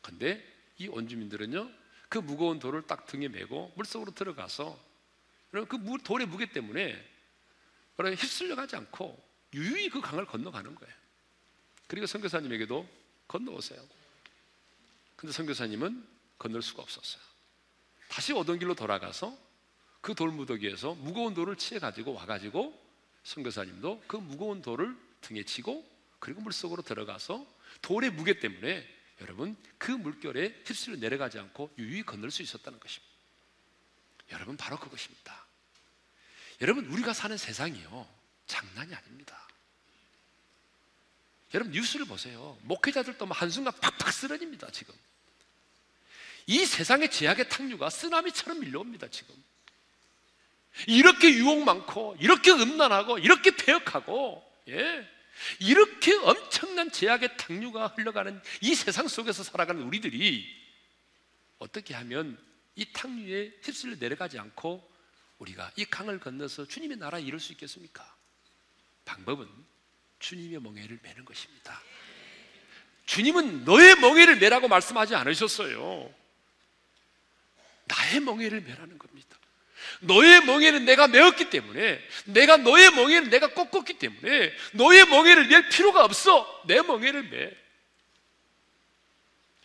근데 이 원주민들은요, 그 무거운 돌을 딱 등에 메고 물속으로 들어가서 그 돌의 무게 때문에 휩쓸려 가지 않고 유유히 그 강을 건너가는 거예요. 그리고 선교사님에게도 건너오세요. 근데 선교사님은 건널 수가 없었어요. 다시 오던 길로 돌아가서 그 돌무더기에서 무거운 돌을 치해 가지고 와 가지고 선교사님도 그 무거운 돌을 등에 치고 그리고 물속으로 들어가서 돌의 무게 때문에 여러분 그 물결에 휩쓸려 내려가지 않고 유유히 건널 수 있었다는 것입니다. 여러분 바로 그것입니다. 여러분 우리가 사는 세상이요 장난이 아닙니다. 여러분 뉴스를 보세요. 목회자들도 한순간 팍팍 쓰러집니다, 지금. 이 세상의 제약의 탕류가 쓰나미처럼 밀려옵니다, 지금. 이렇게 유혹 많고, 이렇게 음란하고, 이렇게 폐역하고, 예. 이렇게 엄청난 제약의 탕류가 흘러가는 이 세상 속에서 살아가는 우리들이 어떻게 하면 이 탕류에 휩쓸려 내려가지 않고 우리가 이 강을 건너서 주님의 나라에 이룰 수 있겠습니까? 방법은 주님의 멍에를 매는 것입니다. 주님은 너의 멍에를 매라고 말씀하지 않으셨어요. 나의 멍에를 매라는 겁니다. 너의 멍에는 내가 메었기 때문에 내가 너의 멍에를 내가 꺾었기 때문에 너의 멍에를 낼 필요가 없어. 내 멍에를 매.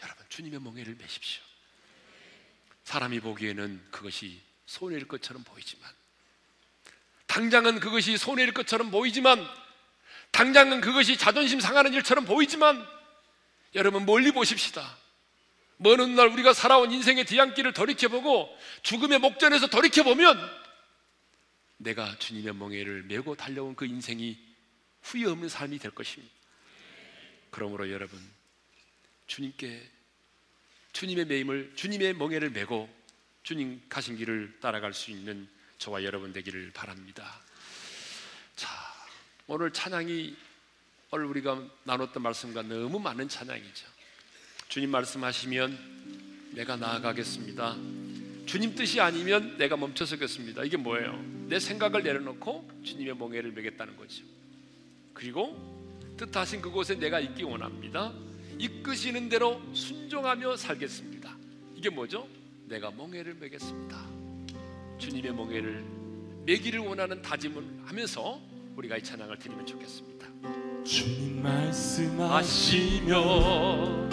여러분 주님의 멍에를 매십시오. 사람이 보기에는 그것이 손해일 것처럼 보이지만 당장은 그것이 손해일 것처럼 보이지만 당장은 그것이 자존심 상하는 일처럼 보이지만 여러분 멀리 보십시다. 먼 훗날 우리가 살아온 인생의 뒤안길을 돌이켜보고 죽음의 목전에서 돌이켜보면 내가 주님의 멍에를 메고 달려온 그 인생이 후회 없는 삶이 될 것입니다. 그러므로 여러분 주님께 주님의 매임을 주님의 멍에를 메고 주님 가신 길을 따라갈 수 있는 저와 여러분 되기를 바랍니다. 자, 오늘 찬양이 오늘 우리가 나눴던 말씀과 너무 많은 찬양이죠. 주님 말씀하시면 내가 나아가겠습니다. 주님 뜻이 아니면 내가 멈춰서겠습니다. 이게 뭐예요? 내 생각을 내려놓고 주님의 멍에를 매겠다는 거죠. 그리고 뜻하신 그곳에 내가 있기 원합니다. 이끄시는 대로 순종하며 살겠습니다. 이게 뭐죠? 내가 멍에를 매겠습니다. 주님의 멍에를 매기를 원하는 다짐을 하면서 우리가 이 찬양을 드리면 좋겠습니다. 주님 말씀하시며 하시며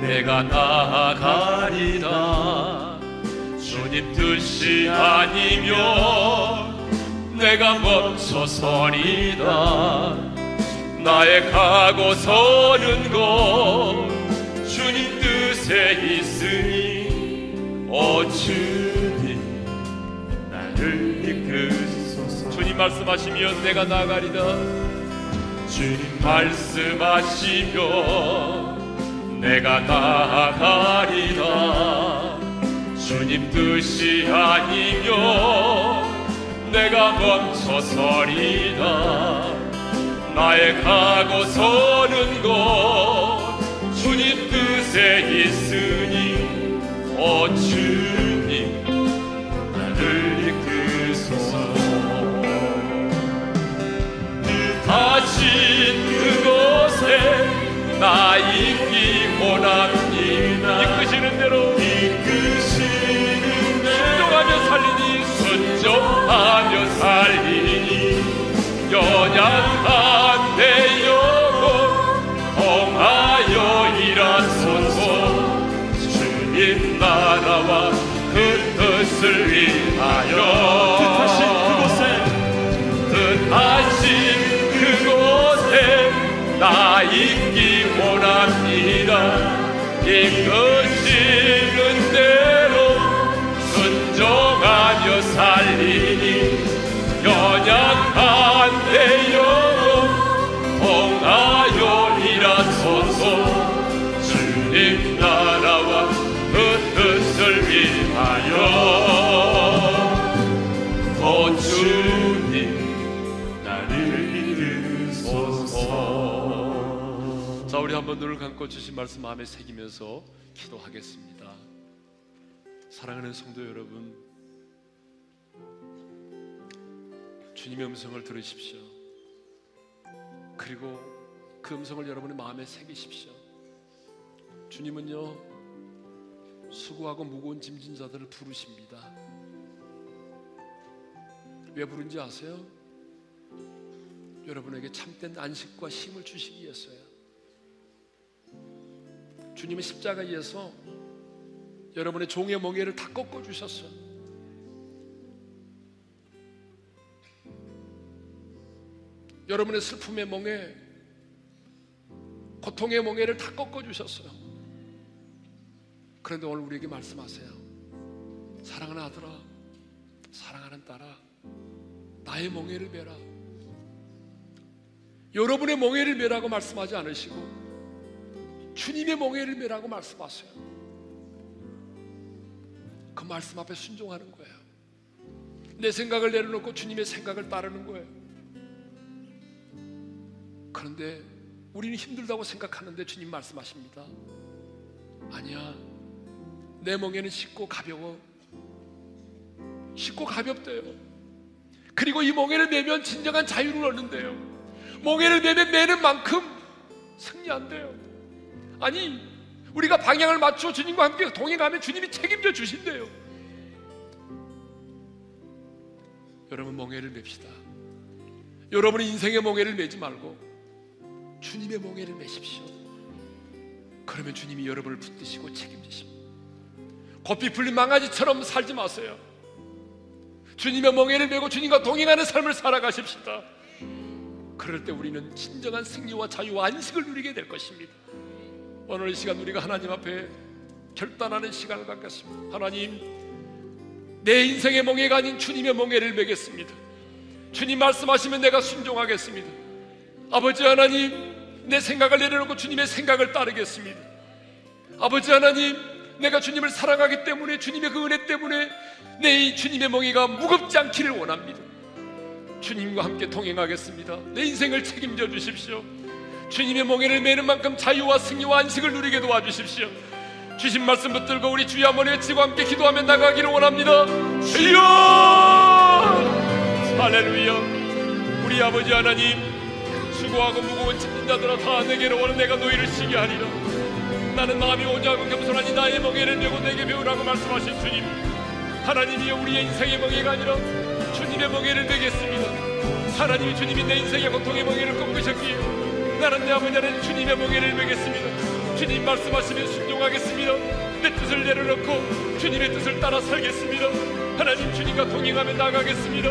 내가 나아가리라 주님 뜻이 아니면 내가 멈춰서리라 나의 가고 서는 곳 주님 뜻에 있으니 오주 말씀하시면 내가 나아가리라 주님 말씀하시며 내가 나아가리라. 주님 뜻이 아니며 내가 멈춰서리라. 나의 가고 서는 곳 주님 뜻에 있으니 오주 그곳에 나 있기 원합니다. 이끄시는 대로. 이끄시는 순종하며 살리니. 순종하며 살리니. 연약한 내 원합 한번 눈을 감고 주신 말씀 마음에 새기면서 기도하겠습니다 사랑하는 성도 여러분 주님의 음성을 들으십시오 그리고 그 음성을 여러분의 마음에 새기십시오 주님은요 수고하고 무거운 짐진 자들을 부르십니다 왜 부른지 아세요? 여러분에게 참된 안식과 힘을 주시기 위해서요. 주님의 십자가에서 여러분의 종의 멍에를 다 꺾어 주셨어요. 여러분의 슬픔의 멍에, 고통의 멍에를 다 꺾어 주셨어요. 그런데 오늘 우리에게 말씀하세요. 사랑하는 아들아, 사랑하는 딸아, 나의 멍에를 메라. 여러분의 멍에를 메라고 말씀하지 않으시고 주님의 멍에를 메라고 말씀하세요. 그 말씀 앞에 순종하는 거예요. 내 생각을 내려놓고 주님의 생각을 따르는 거예요. 그런데 우리는 힘들다고 생각하는데 주님 말씀하십니다. 아니야. 내 멍에는 쉽고 가벼워. 쉽고 가볍대요. 그리고 이 멍에를 매면 진정한 자유를 얻는데요. 멍에를 매면 매는 만큼 승리한대요. 아니, 우리가 방향을 맞춰 주님과 함께 동행하면 주님이 책임져 주신대요. 여러분 멍에를 맵시다. 여러분의 인생의 멍에를 매지 말고 주님의 멍에를 매십시오. 그러면 주님이 여러분을 붙드시고 책임지십니다. 고삐 풀린 망아지처럼 살지 마세요. 주님의 멍에를 메고 주님과 동행하는 삶을 살아가십시다. 그럴 때 우리는 진정한 승리와 자유와 안식을 누리게 될 것입니다. 오늘 이 시간 우리가 하나님 앞에 결단하는 시간을 갖겠습니다. 하나님, 내 인생의 멍에가 아닌 주님의 멍에를 메겠습니다. 주님 말씀하시면 내가 순종하겠습니다. 아버지 하나님, 내 생각을 내려놓고 주님의 생각을 따르겠습니다. 아버지 하나님, 내가 주님을 사랑하기 때문에 주님의 그 은혜 때문에 내 이 주님의 멍에가 무겁지 않기를 원합니다. 주님과 함께 동행하겠습니다. 내 인생을 책임져 주십시오. 주님의 멍에를 매는 만큼 자유와 승리와 안식을 누리게 도와주십시오. 주신 말씀 붙들고 우리 주여 한번 외치고 함께 기도하며 나가기를 원합니다. 주여! 할렐루야! 우리 아버지 하나님, 수고하고 무거운 짐진 자들아 다 내게로 오는 내가 너희를 쉬게 하리라. 나는 마음이 온유하고 겸손하니 나의 멍에를 메고 내게 배우라고 말씀하신 주님. 하나님이여 우리의 인생의 멍에가 아니라 주님의 멍에를 메겠습니다. 하나님이 주님이 내 인생의 고통의 멍에를 꺾으셨기에 나는 내 아버지 하나님 주님의 멍에를 메겠습니다. 주님 말씀하시면 순종하겠습니다. 내 뜻을 내려놓고 주님의 뜻을 따라 살겠습니다. 하나님 주님과 동행하며 나가겠습니다.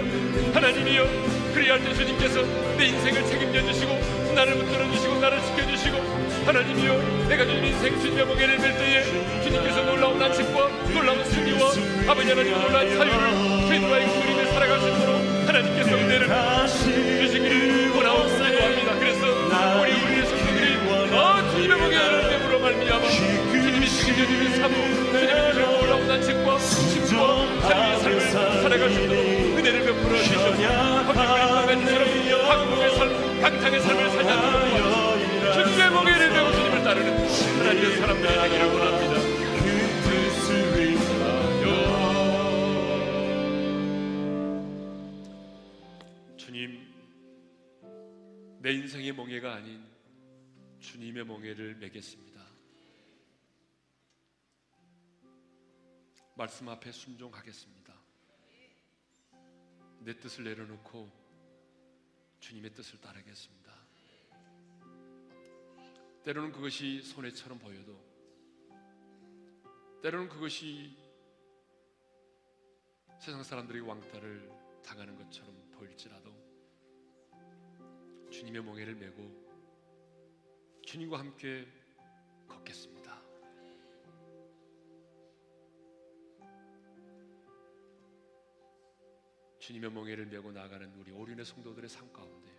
하나님이여 그리할 때 주님께서 내 인생을 책임져 주시고 나를 붙들어 주시고 나를 지켜 주시고 하나님이여 내가 주님 인생 주님의 멍에를 맬 때에 주님께서 놀라운 안식과 놀라운 승리와 아버지 하나님 놀라운 자유를 주님과의 그림을 살아갈 수 있도록 하나님께서 은혜를 지켜줘 주는 사모 주님의 주신 놀라운 안식과 힘과 자유의 삶을 살아갈 수 있도록 은혜를 베풀어 주시옵소서 한국의 한국의 삶 강창의 삶을 살자는 주님의 멍에를 메고 주님을 따르는 하나님의 사람들이 되기를 원합니다. 내 인생의 멍에가 아닌 주님의 멍에를 매겠습니다. 말씀 앞에 순종하겠습니다. 내 뜻을 내려놓고 주님의 뜻을 따르겠습니다. 때로는 그것이 손해처럼 보여도 때로는 그것이 세상 사람들이 왕따를 당하는 것처럼 보일지라도 주님의 멍에를 메고 주님과 함께 걷겠습니다. 주님의 멍에를 메고 나가는 우리 오륜의 성도들의 삶 가운데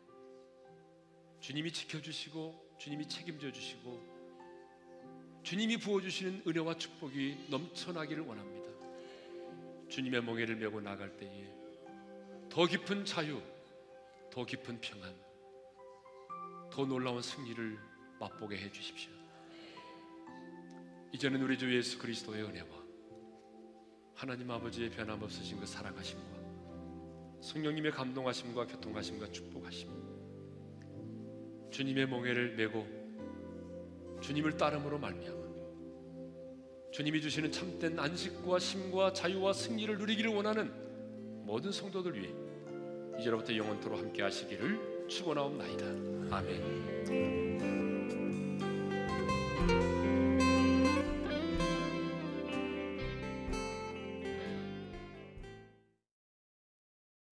주님이 지켜주시고 주님이 책임져 주시고 주님이 부어주시는 은혜와 축복이 넘쳐나기를 원합니다. 주님의 멍에를 메고 나갈 때에 더 깊은 자유, 더 깊은 평안, 더 놀라운 승리를 맛보게 해 주십시오. 이제는 우리 주 예수 그리스도의 은혜와 하나님 아버지의 변함없으신 그 사랑하심과 성령님의 감동하심과 교통하심과 축복하심 주님의 멍에를 메고 주님을 따름으로 말미암아 주님이 주시는 참된 안식과 심과 자유와 승리를 누리기를 원하는 모든 성도들 위해 이제로부터 영원토로 함께 하시기를 축원하옵나이다. 아멘.